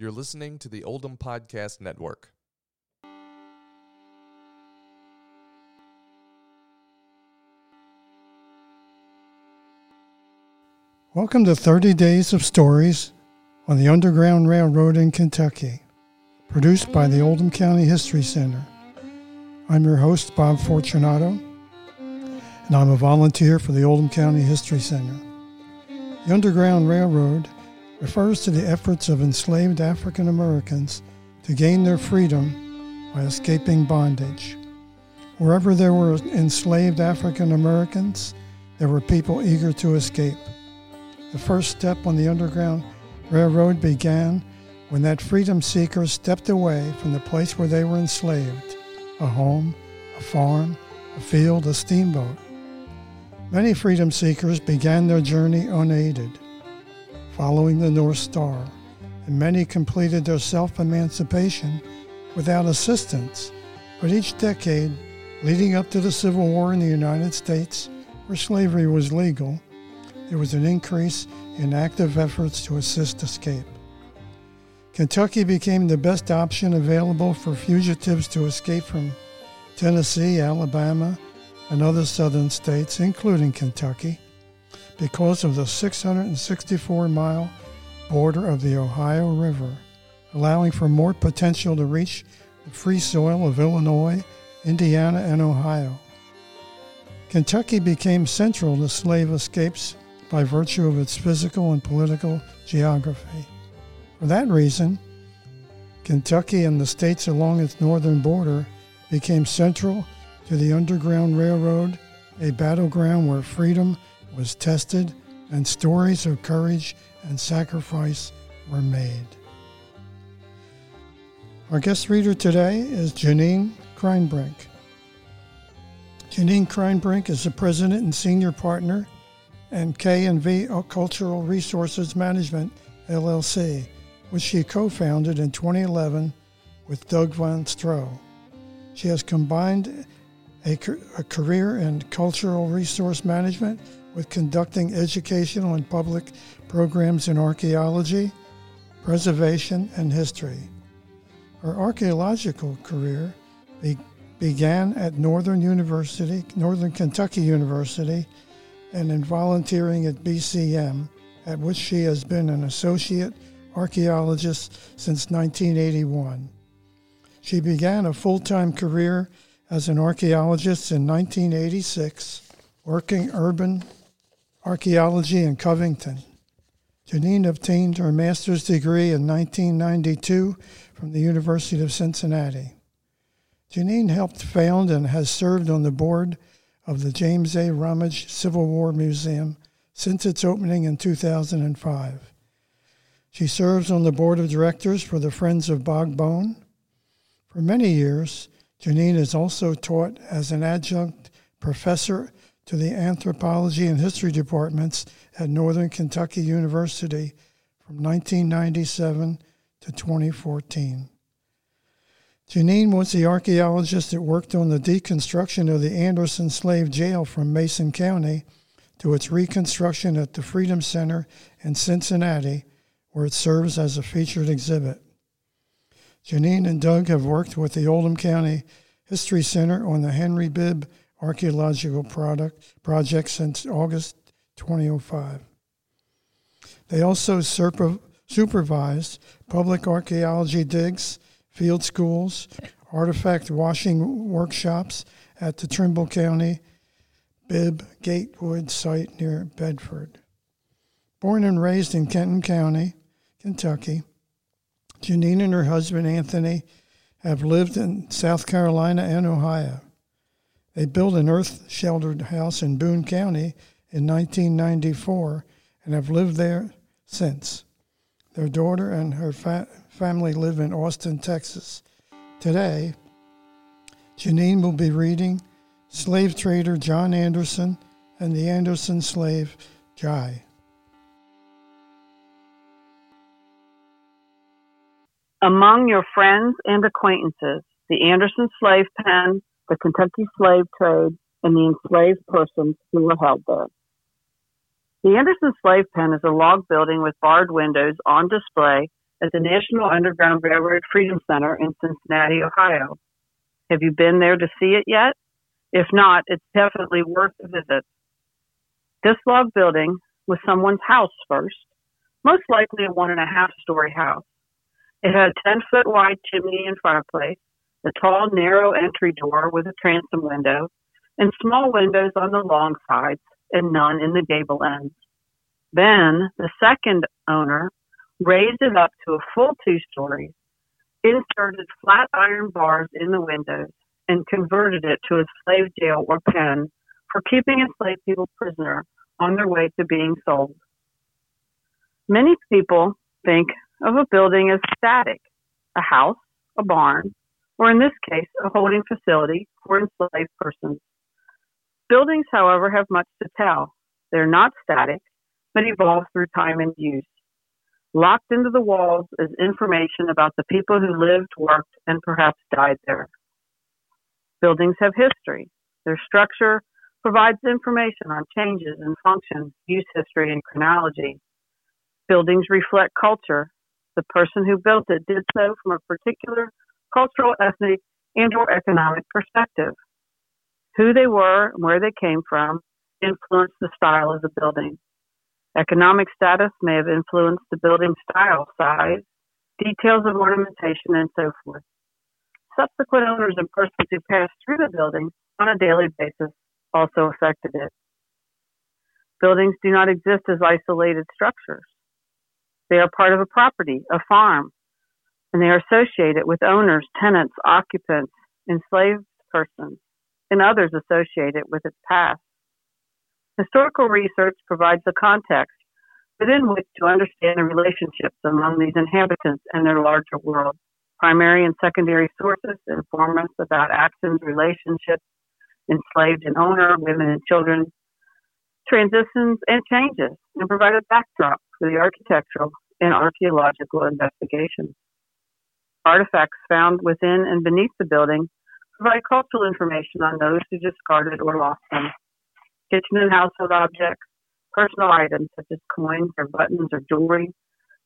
You're listening to the Oldham Podcast Network. Welcome to 30 Days of Stories on the Underground Railroad in Kentucky, produced by the Oldham County History Center. I'm your host, Bob Fortunato, and I'm a volunteer for the Oldham County History Center. The Underground Railroad refers to the efforts of enslaved African Americans to gain their freedom by escaping bondage. Wherever there were enslaved African Americans, there were people eager to escape. The first step on the Underground Railroad began when that freedom seeker stepped away from the place where they were enslaved a home, a farm, a field, a steamboat. Many freedom seekers began their journey unaided, following the North Star, and many completed their self emancipation without assistance. But each decade leading up to the Civil War in the United States, where slavery was legal, there was an increase in active efforts to assist escape. Kentucky became the best option available for fugitives to escape from Tennessee, Alabama, and other southern states, including Kentucky, because of the 664 mile border of the Ohio River, allowing for more potential to reach the free soil of Illinois, Indiana, and Ohio. Kentucky became central to slave escapes by virtue of its physical and political geography. For that reason, Kentucky and the states along its northern border became central to the Underground Railroad, a battleground where freedom was tested and stories of courage and sacrifice were made. Our guest reader today is Janine Kreinbrink. Janine Kreinbrink is the president and senior partner and K&V Cultural Resources Management LLC, which she co-founded in 2011 with Doug Van Stro. She has combined a, a career in cultural resource management with conducting educational and public programs in archaeology, preservation, and history. Her archaeological career be, began at Northern University, Northern Kentucky University, and in volunteering at BCM, at which she has been an associate archaeologist since 1981. She began a full time career as an archaeologist in 1986, working urban archaeology in Covington. Janine obtained her master's degree in 1992 from the University of Cincinnati. Janine helped found and has served on the board of the James A. Ramage Civil War Museum since its opening in 2005. She serves on the board of directors for the Friends of Big Bone. For many years, Janine has also taught as an adjunct professor to the anthropology and history departments at Northern Kentucky University from 1997 to 2014. Janine was the archaeologist that worked on the deconstruction of the Anderson Slave Jail from Mason County to its reconstruction at the Freedom Center in Cincinnati, where it serves as a featured exhibit. Janine and Doug have worked with the Oldham County History Center on the Henry Bibb Archaeological product, Project since August 2005. They also supervised public archaeology digs, field schools, artifact washing workshops at the Trimble County Bibb Gatewood site near Bedford. Born and raised in Kenton County, Kentucky, Janine and her husband Anthony have lived in South Carolina and Ohio. They built an earth sheltered house in Boone County in 1994 and have lived there since. Their daughter and her fa- family live in Austin, Texas. Today, Janine will be reading Slave Trader John Anderson and the Anderson Slave Jai. Among your friends and acquaintances, the Anderson slave pen, the Kentucky slave trade, and the enslaved persons who were held there. The Anderson slave pen is a log building with barred windows on display at the National Underground Railroad Freedom Center in Cincinnati, Ohio. Have you been there to see it yet? If not, it's definitely worth a visit. This log building was someone's house first, most likely a one and a half story house. It had a 10 foot wide chimney and fireplace, a tall, narrow entry door with a transom window, and small windows on the long sides and none in the gable ends. Then the second owner raised it up to a full two stories, inserted flat iron bars in the windows, and converted it to a slave jail or pen for keeping enslaved people prisoner on their way to being sold. Many people think of a building as static, a house, a barn, or in this case, a holding facility for enslaved persons. Buildings, however, have much to tell. They're not static, but evolve through time and use. Locked into the walls is information about the people who lived, worked, and perhaps died there. Buildings have history. Their structure provides information on changes in function, use history, and chronology. Buildings reflect culture. The person who built it did so from a particular cultural, ethnic, and or economic perspective. Who they were and where they came from influenced the style of the building. Economic status may have influenced the building style, size, details of ornamentation, and so forth. Subsequent owners and persons who passed through the building on a daily basis also affected it. Buildings do not exist as isolated structures. They are part of a property, a farm, and they are associated with owners, tenants, occupants, enslaved persons, and others associated with its past. Historical research provides the context within which to understand the relationships among these inhabitants and their larger world. Primary and secondary sources inform us about actions, relationships, enslaved and owner, women and children, transitions and changes, and provide a backdrop for the architectural and archaeological investigations. Artifacts found within and beneath the building provide cultural information on those who discarded or lost them. Kitchen and household objects, personal items such as coins or buttons or jewelry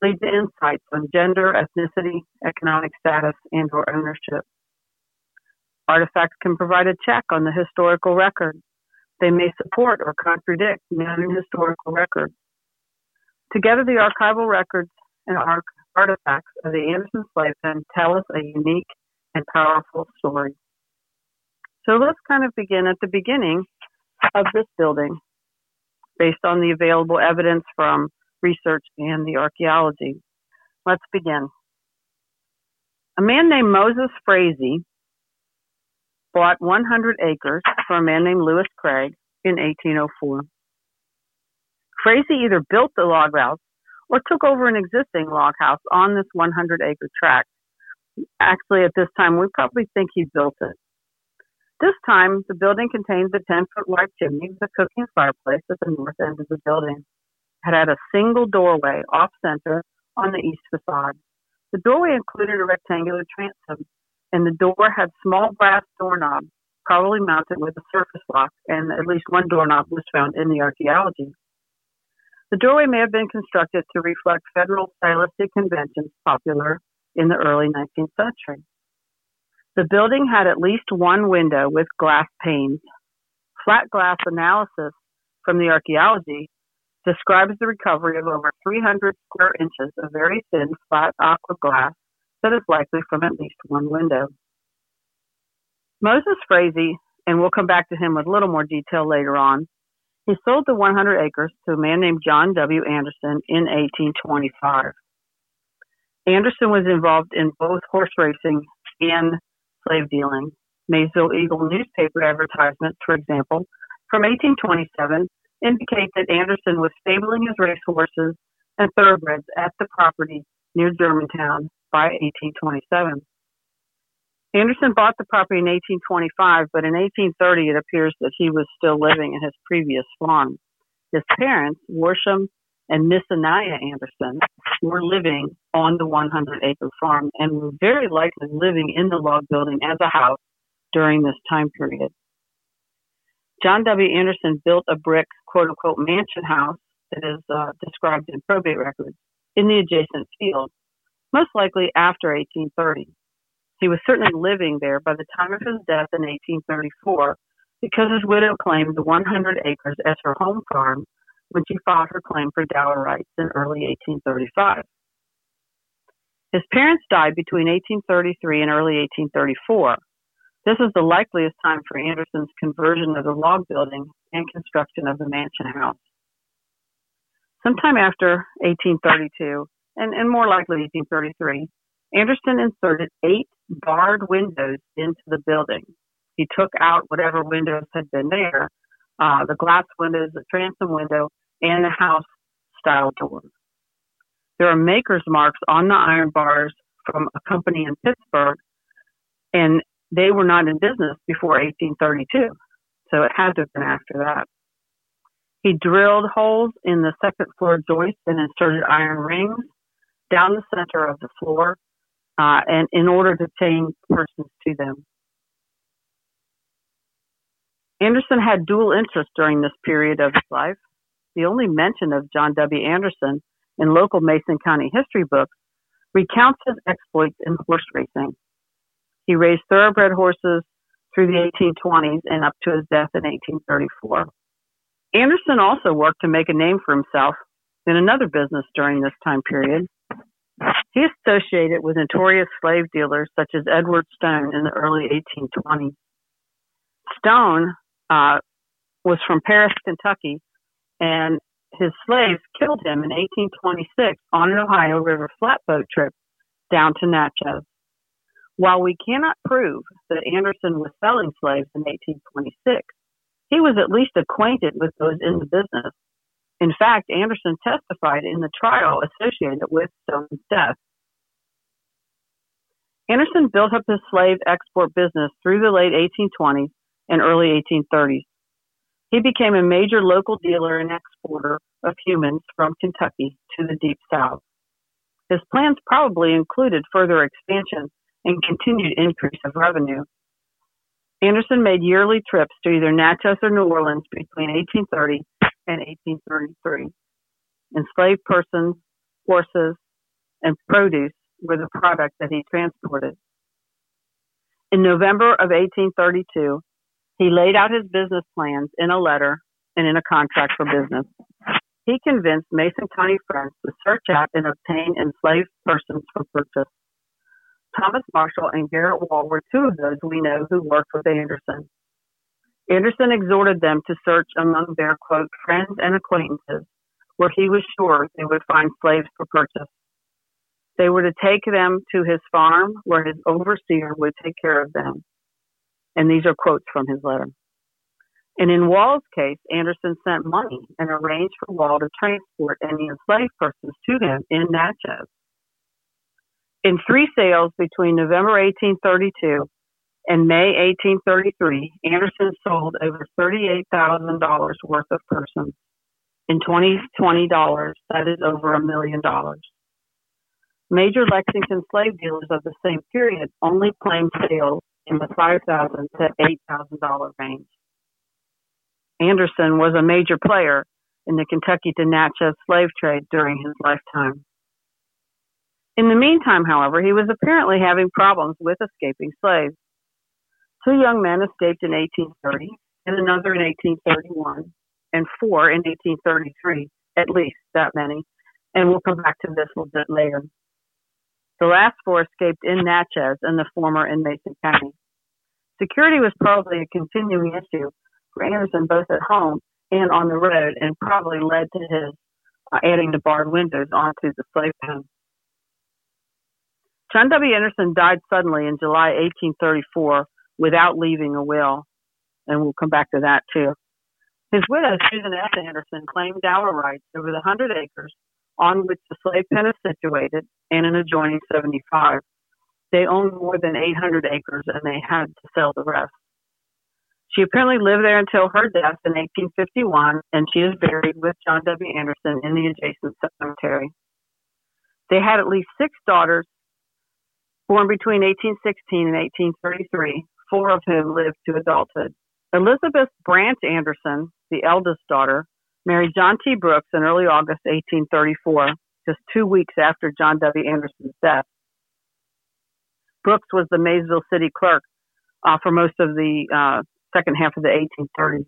lead to insights on gender, ethnicity, economic status, and or ownership. Artifacts can provide a check on the historical record. They may support or contradict known historical records. Together, the archival records and artifacts of the Anderson slave pen tell us a unique and powerful story. So let's kind of begin at the beginning of this building based on the available evidence from research and the archaeology. Let's begin. A man named Moses Frazee bought 100 acres from a man named Lewis Craig in 1804. Frazee either built the log house or took over an existing log house on this 100 acre tract. Actually, at this time, we probably think he built it. This time, the building contained the 10 foot wide chimney with a cooking fireplace at the north end of the building. It had a single doorway off center on the east facade. The doorway included a rectangular transom, and the door had small brass doorknobs, probably mounted with a surface lock, and at least one doorknob was found in the archaeology. The doorway may have been constructed to reflect federal stylistic conventions popular in the early 19th century. The building had at least one window with glass panes. Flat glass analysis from the archaeology describes the recovery of over 300 square inches of very thin flat aqua glass that is likely from at least one window. Moses Frazee, and we'll come back to him with a little more detail later on, he sold the 100 acres to a man named John W. Anderson in 1825. Anderson was involved in both horse racing and slave dealing. Maysville Eagle newspaper advertisements, for example, from 1827 indicate that Anderson was stabling his racehorses and thoroughbreds at the property near Germantown by 1827. Anderson bought the property in 1825, but in 1830 it appears that he was still living in his previous farm. His parents, Worsham and Miss Anaya Anderson were living on the 100 acre farm and were very likely living in the log building as a house during this time period. John W. Anderson built a brick, quote unquote, mansion house that is uh, described in probate records in the adjacent field. most likely after 1830. He was certainly living there by the time of his death in 1834 because his widow claimed the 100 acres as her home farm when she filed her claim for dower rights in early 1835. His parents died between 1833 and early 1834. This is the likeliest time for Anderson's conversion of the log building and construction of the mansion house. Sometime after 1832, and, and more likely 1833, Anderson inserted eight barred windows into the building. He took out whatever windows had been there, uh, the glass windows, the transom window, and the house style door. There are maker's marks on the iron bars from a company in Pittsburgh, and they were not in business before 1832. So it had to have been after that. He drilled holes in the second floor joists and inserted iron rings down the center of the floor, uh, and in order to chain persons to them. Anderson had dual interests during this period of his life. The only mention of John W. Anderson in local Mason County history books recounts his exploits in horse racing. He raised thoroughbred horses through the 1820s and up to his death in 1834. Anderson also worked to make a name for himself in another business during this time period. He associated with notorious slave dealers such as Edward Stone in the early 1820s. Stone uh, was from Paris, Kentucky, and his slaves killed him in 1826 on an Ohio River flatboat trip down to Natchez. While we cannot prove that Anderson was selling slaves in 1826, he was at least acquainted with those in the business. In fact, Anderson testified in the trial associated with Stone's death. Anderson built up his slave export business through the late 1820s and early 1830s. He became a major local dealer and exporter of humans from Kentucky to the Deep South. His plans probably included further expansion and continued increase of revenue. Anderson made yearly trips to either Natchez or New Orleans between 1830 and 1833. Enslaved persons, horses, and produce were the products that he transported. In November of 1832, he laid out his business plans in a letter and in a contract for business. He convinced Mason County friends to search out and obtain enslaved persons for purchase. Thomas Marshall and Garrett Wall were two of those we know who worked with Anderson. Anderson exhorted them to search among their, quote, friends and acquaintances, where he was sure they would find slaves for purchase. They were to take them to his farm, where his overseer would take care of them. And these are quotes from his letter. And in Wall's case, Anderson sent money and arranged for Wall to transport any enslaved persons to him in Natchez. In three sales between November 1832 and May 1833, Anderson sold over $38,000 worth of persons. In 2020 dollars, that is over a million dollars. Major Lexington slave dealers of the same period only claimed sales in the $5,000 to $8,000 range. Anderson was a major player in the Kentucky to Natchez slave trade during his lifetime. In the meantime, however, he was apparently having problems with escaping slaves. Two young men escaped in 1830 and another in 1831 and four in 1833, at least that many, and we'll come back to this a little bit later. The last four escaped in Natchez and the former in Mason County. Security was probably a continuing issue for Anderson both at home and on the road and probably led to his uh, adding the barred windows onto the slave pen. John W. Anderson died suddenly in July 1834 without leaving a will, and we'll come back to that too. His widow, Susan S. Anderson, claimed dower rights over the 100 acres on which the slave pen is situated and an adjoining 75. They owned more than 800 acres and they had to sell the rest. She apparently lived there until her death in 1851, and she is buried with John W. Anderson in the adjacent cemetery. They had at least six daughters born between 1816 and 1833, four of whom lived to adulthood. Elizabeth Branch Anderson, the eldest daughter, married John T. Brooks in early August 1834. just two weeks after John W. Anderson's death. Brooks was the Maysville city clerk uh, for most of the uh, second half of the 1830s.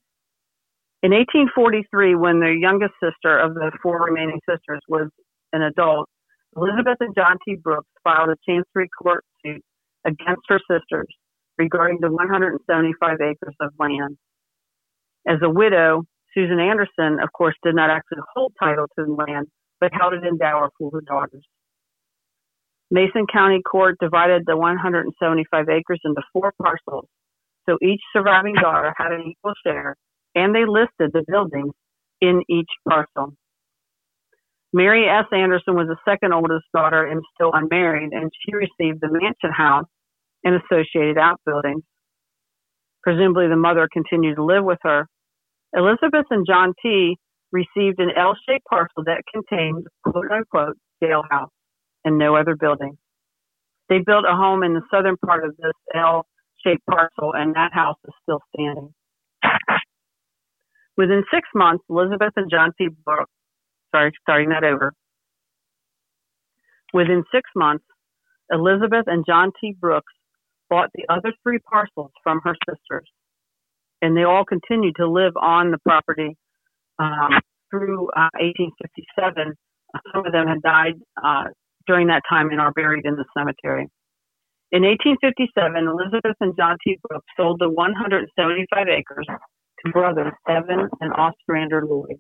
In 1843, when the youngest sister of the four remaining sisters was an adult, Elizabeth and John T. Brooks filed a chancery court suit against her sisters regarding the 175 acres of land. As a widow, Susan Anderson, of course, did not actually hold title to the land, but held it in dower for her daughters. Mason County Court divided the 175 acres into four parcels, so each surviving daughter had an equal share, and they listed the buildings in each parcel. Mary S. Anderson was the second oldest daughter and still unmarried, and she received the mansion house and associated outbuildings. Presumably, the mother continued to live with her. Elizabeth and John T. received an L shaped parcel that contained, quote unquote, jailhouse and no other building. They built a home in the southern part of this L shaped parcel, and that house is still standing. Within six months, Elizabeth and John T. Brooks, sorry, starting that over. Within six months, Elizabeth and John T. Brooks bought the other three parcels from her sisters, and they all continued to live on the property um, through uh, 1857. Some of them had died uh, during that time and are buried in the cemetery. In 1857, Elizabeth and John T. Brooks sold the 175 acres to brothers Evan and Ostrander Lloyd.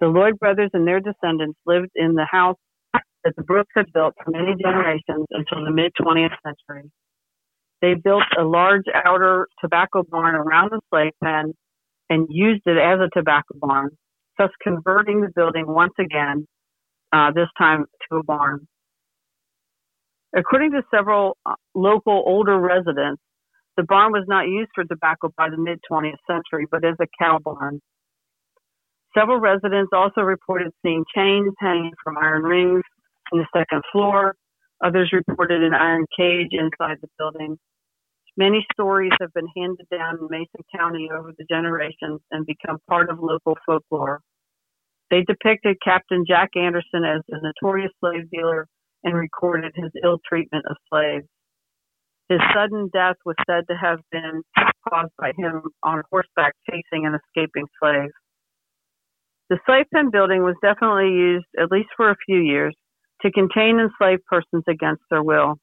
The Lloyd brothers and their descendants lived in the house that the Brooks had built for many generations until the mid 20th century. They built a large outer tobacco barn around the slave pen and used it as a tobacco barn, thus converting the building once again, uh, this time to a barn. According to several uh, local older residents, the barn was not used for tobacco by the mid 20th century, but as a cow barn. Several residents also reported seeing chains hanging from iron rings in the second floor. Others reported an iron cage inside the building. Many stories have been handed down in Mason County over the generations and become part of local folklore. They depicted Captain Jack Anderson as a notorious slave dealer and recorded his ill treatment of slaves. His sudden death was said to have been caused by him on horseback chasing an escaping slave. The slave pen building was definitely used, at least for a few years, to contain enslaved persons against their will.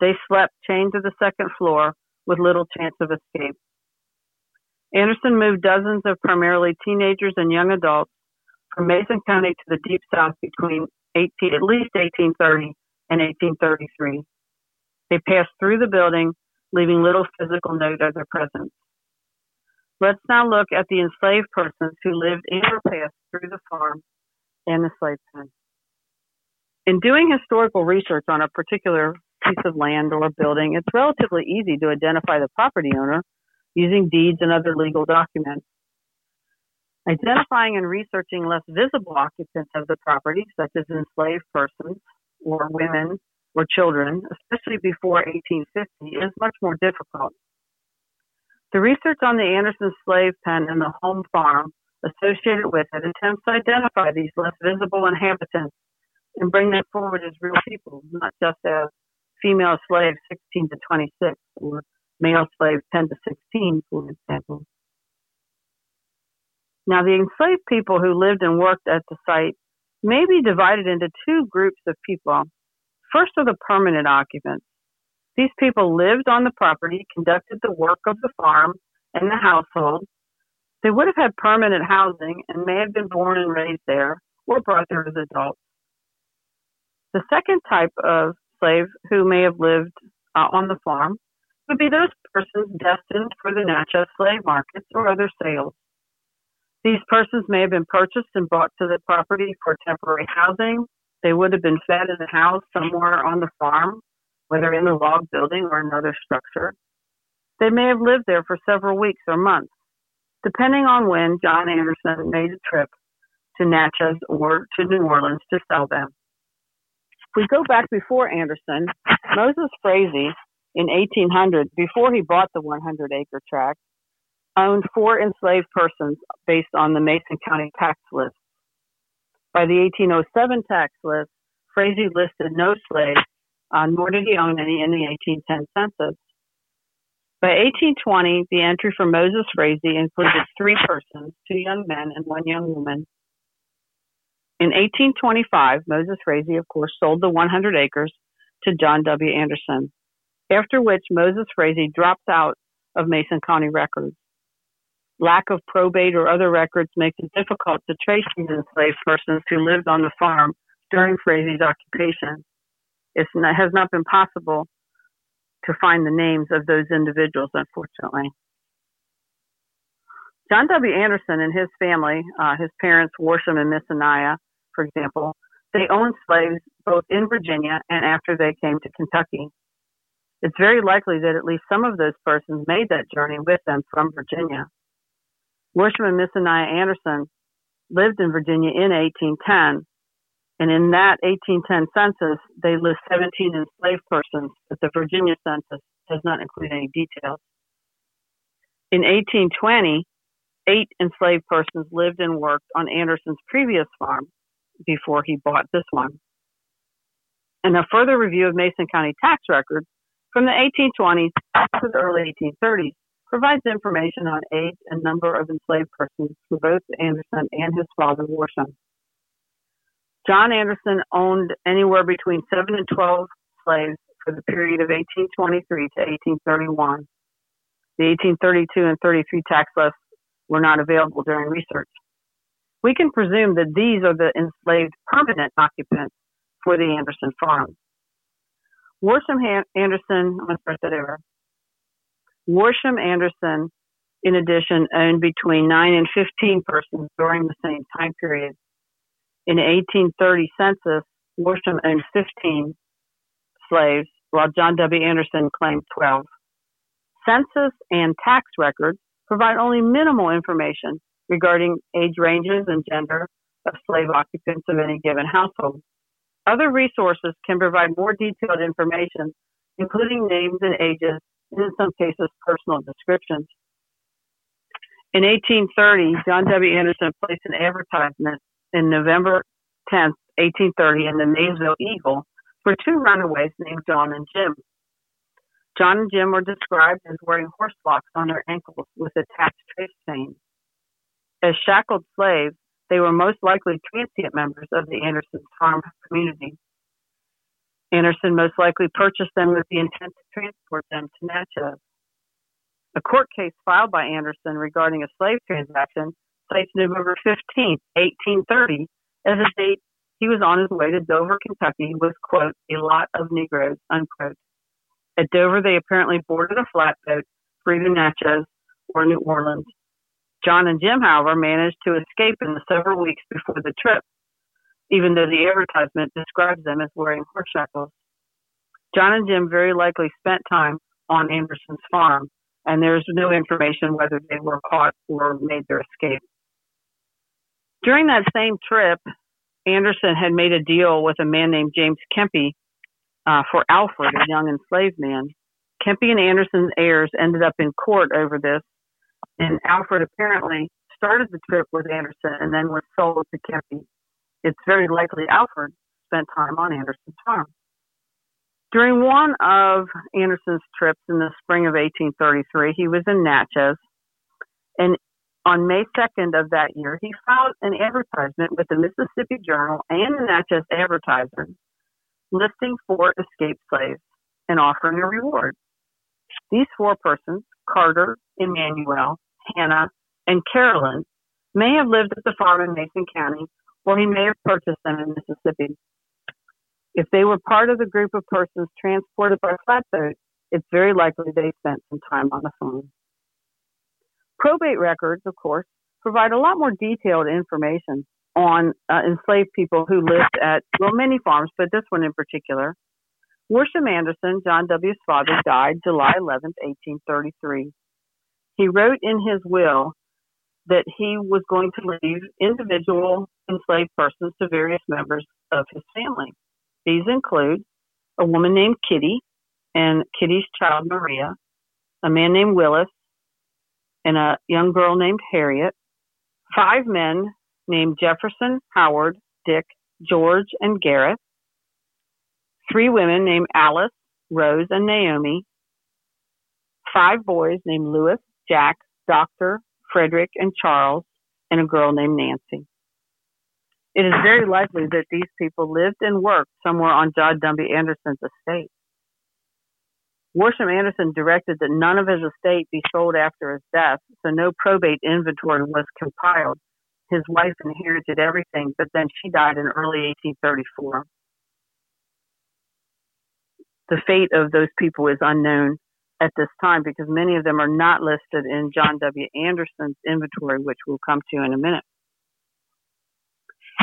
They slept chained to the second floor with little chance of escape. Anderson moved dozens of primarily teenagers and young adults from Mason County to the Deep South between 18, at least 1830 and 1833. They passed through the building, leaving little physical note of their presence. Let's now look at the enslaved persons who lived in or passed through the farm and the slave pen. In doing historical research on a particular piece of land or building, it's relatively easy to identify the property owner using deeds and other legal documents. Identifying and researching less visible occupants of the property, such as enslaved persons or women or children, especially before 1850, is much more difficult. The research on the Anderson slave pen and the home farm associated with it attempts to identify these less visible inhabitants and bring them forward as real people, not just as female slaves 16 to 26 or male slaves 10 to 16, for example. Now, the enslaved people who lived and worked at the site may be divided into two groups of people. First are the permanent occupants. These people lived on the property, conducted the work of the farm and the household. They would have had permanent housing and may have been born and raised there or brought there as adults. The second type of slave who may have lived uh, on the farm would be those persons destined for the Natchez slave markets or other sales. These persons may have been purchased and brought to the property for temporary housing. They would have been fed in a house somewhere on the farm, whether in a log building or another structure. They may have lived there for several weeks or months, depending on when John Anderson made a trip to Natchez or to New Orleans to sell them. If we go back before Anderson, Moses Frazee in 1800, before he bought the 100 acre tract, owned four enslaved persons based on the Mason County tax list. By the 1807 tax list, Frazee listed no slaves, uh, nor did he own any in the 1810 census. By 1820, the entry for Moses Frazee included three persons, two young men and one young woman. In 1825, Moses Frazee, of course, sold the 100 acres to John W. Anderson, after which Moses Frazee dropped out of Mason County records. Lack of probate or other records makes it difficult to trace these enslaved persons who lived on the farm during Frazee's occupation. It has not been possible to find the names of those individuals, unfortunately. John W. Anderson and his family, uh, his parents, Worsham and Miss Anaya, for example, they owned slaves both in Virginia and after they came to Kentucky. It's very likely that at least some of those persons made that journey with them from Virginia. Worsham and Miss Anderson lived in Virginia in 1810 and in that 1810 census, they list 17 enslaved persons, but the Virginia census does not include any details. In 1820, eight enslaved persons lived and worked on Anderson's previous farm before he bought this one. And a further review of Mason County tax records from the 1820s to the early 1830s provides information on age and number of enslaved persons for both Anderson and his father, were Worsham. John Anderson owned anywhere between 7 and 12 slaves for the period of 1823 to 1831. The 1832 and 33 tax lists were not available during research. We can presume that these are the enslaved permanent occupants for the Anderson farm. Worsham Anderson, I'm going to start that over. Worsham Anderson, in addition, owned between 9 and 15 persons during the same time period. In the 1830 census, Worsham owned 15 slaves, while John W. Anderson claimed 12. Census and tax records provide only minimal information regarding age ranges and gender of slave occupants of any given household. Other resources can provide more detailed information, including names and ages, and in some cases, personal descriptions. In 1830, John W. Anderson placed an advertisement in November 10, 1830, in the Maysville Eagle for two runaways named John and Jim. John and Jim were described as wearing horse locks on their ankles with attached trace chains. As shackled slaves, they were most likely transient members of the Anderson farm community. Anderson most likely purchased them with the intent to transport them to Natchez. A court case filed by Anderson regarding a slave transaction cites November 15, 1830, as a date he was on his way to Dover, Kentucky with, quote, a lot of Negroes, unquote. At Dover, they apparently boarded a flatboat for either Natchez or New Orleans. John and Jim, however, managed to escape in the several weeks before the trip, even though the advertisement describes them as wearing horse shackles. John and Jim very likely spent time on Anderson's farm, and there's no information whether they were caught or made their escape. During that same trip, Anderson had made a deal with a man named James Kempe uh, for Alfred, a young enslaved man. Kempe and Anderson's heirs ended up in court over this, and Alfred apparently started the trip with Anderson and then was sold to Kempe. It's very likely Alfred spent time on Anderson's farm. During one of Anderson's trips in the spring of 1833, he was in Natchez, and on May 2nd of that year, he filed an advertisement with the Mississippi Journal and the Natchez Advertiser listing four escaped slaves and offering a reward. These four persons, Carter, Emmanuel, Hannah, and Carolyn, may have lived at the farm in Mason County, or he may have purchased them in Mississippi. If they were part of the group of persons transported by flatboat, it's very likely they spent some time on the farm. Probate records, of course, provide a lot more detailed information on uh, enslaved people who lived at, well, many farms, but this one in particular. Worsham Anderson, John W.'s father, died July 11, 1833. He wrote in his will that he was going to leave individual enslaved persons to various members of his family. These include a woman named Kitty and Kitty's child Maria, a man named Willis, and a young girl named Harriet, five men named Jefferson, Howard, Dick, George, and Gareth. Three women named Alice, Rose, and Naomi. Five boys named Louis, Jack, Doctor, Frederick, and Charles, and a girl named Nancy. It is very likely that these people lived and worked somewhere on John W. Anderson's estate. Worsham Anderson directed that none of his estate be sold after his death, so no probate inventory was compiled. His wife inherited everything, but then she died in early 1834. The fate of those people is unknown at this time because many of them are not listed in John W. Anderson's inventory, which we'll come to in a minute.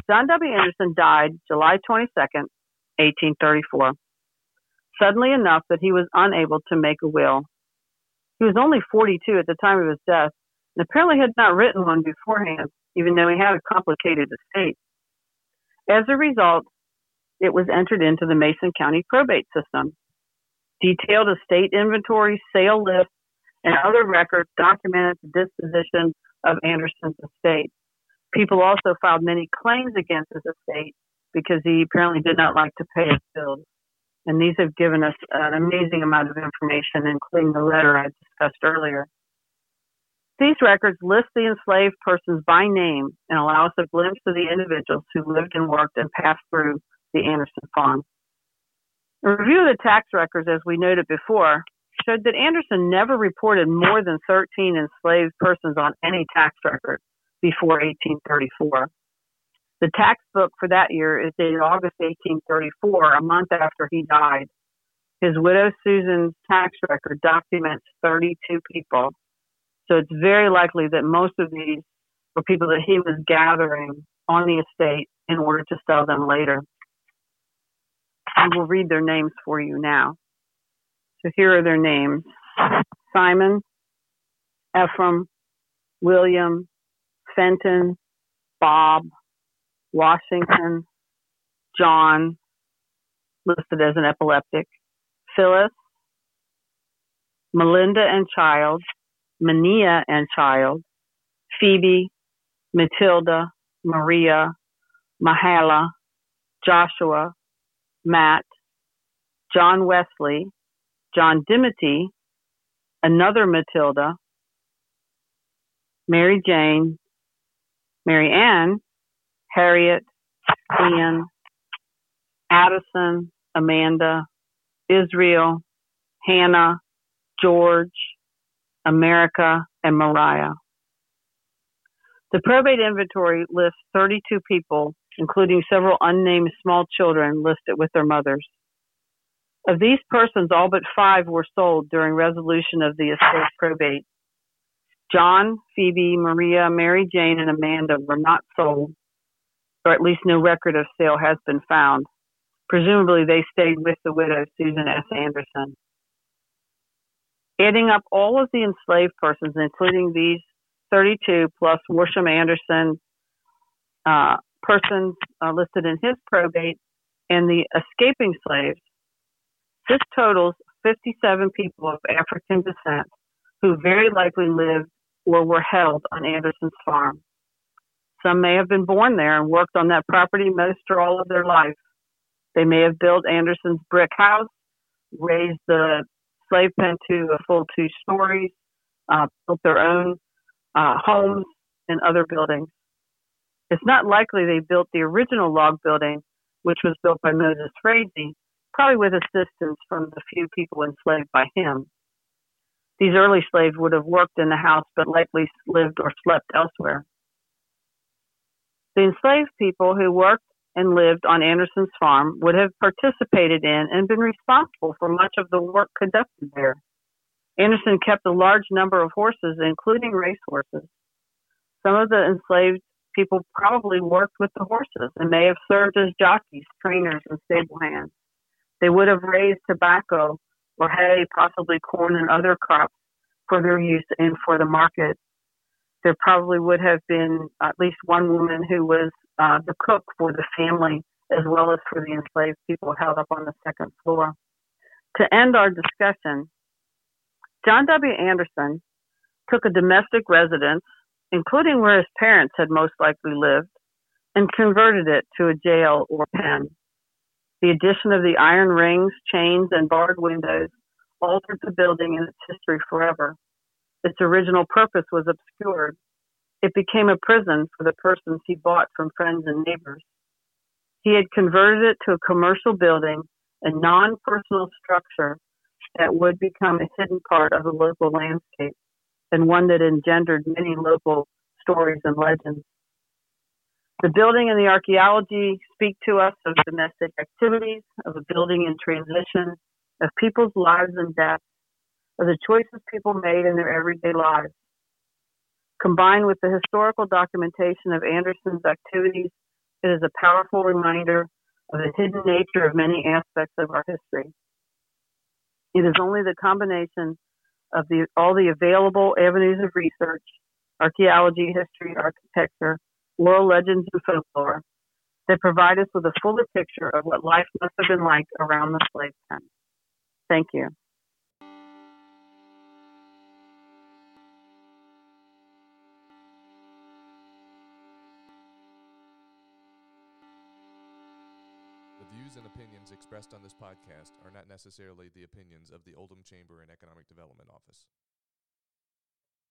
John W. Anderson died July 22, 1834, suddenly enough that he was unable to make a will. He was only 42 at the time of his death and apparently had not written one beforehand, even though he had a complicated estate. As a result, it was entered into the Mason County probate system. Detailed estate inventory, sale lists, and other records documented the disposition of Anderson's estate. People also filed many claims against his estate because he apparently did not like to pay his bills. And these have given us an amazing amount of information, including the letter I discussed earlier. These records list the enslaved persons by name and allow us a glimpse of the individuals who lived and worked and passed through the Anderson farm. A review of the tax records, as we noted before, showed that Anderson never reported more than 13 enslaved persons on any tax record before 1834. The tax book for that year is dated August 1834, a month after he died. His widow Susan's tax record documents 32 people. So it's very likely that most of these were people that he was gathering on the estate in order to sell them later. I will read their names for you now. So here are their names Simon, Ephraim, William, Fenton, Bob, Washington, John, listed as an epileptic, Phyllis, Melinda and child, Mania and child, Phoebe, Matilda, Maria, Mahala, Joshua, Matt, John Wesley, John Dimity, another Matilda, Mary Jane, Mary Ann, Harriet, Ian, Addison, Amanda, Israel, Hannah, George, America, and Mariah. The probate inventory lists 32 people, including several unnamed small children listed with their mothers. Of these persons, all but five were sold during resolution of the estate probate. John, Phoebe, Maria, Mary Jane, and Amanda were not sold, or at least no record of sale has been found. Presumably, they stayed with the widow, Susan S. Anderson. Adding up all of the enslaved persons, including these 32 plus Worsham Anderson uh, persons uh, listed in his probate and the escaping slaves, this totals 57 people of African descent who very likely lived or were held on Anderson's farm. Some may have been born there and worked on that property most or all of their life. They may have built Anderson's brick house, raised the slave pen to a full two stories, uh, built their own uh, homes and other buildings. It's not likely they built the original log building, which was built by Moses Frazee, probably with assistance from the few people enslaved by him. These early slaves would have worked in the house but likely lived or slept elsewhere. The enslaved people who worked and lived on Anderson's farm would have participated in and been responsible for much of the work conducted there. Anderson kept a large number of horses, including race horses. Some of the enslaved people probably worked with the horses and may have served as jockeys, trainers, and stable hands. They would have raised tobacco or hay, possibly corn and other crops for their use and for the market. There probably would have been at least one woman who was uh, the cook for the family as well as for the enslaved people held up on the second floor. To end our discussion, John W. Anderson took a domestic residence, including where his parents had most likely lived, and converted it to a jail or pen. The addition of the iron rings, chains, and barred windows altered the building and its history forever. Its original purpose was obscured. It became a prison for the persons he bought from friends and neighbors. He had converted it to a commercial building, a non personal structure that would become a hidden part of the local landscape and one that engendered many local stories and legends. The building and the archaeology speak to us of domestic activities, of a building in transition, of people's lives and deaths, of the choices people made in their everyday lives. Combined with the historical documentation of Anderson's activities, it is a powerful reminder of the hidden nature of many aspects of our history. It is only the combination of the, all the available avenues of research, archaeology, history, architecture, oral legends, and folklore that provide us with a fuller picture of what life must have been like around the slave pen. Thank you. Expressed on this podcast are not necessarily the opinions of the Oldham Chamber and Economic Development Office.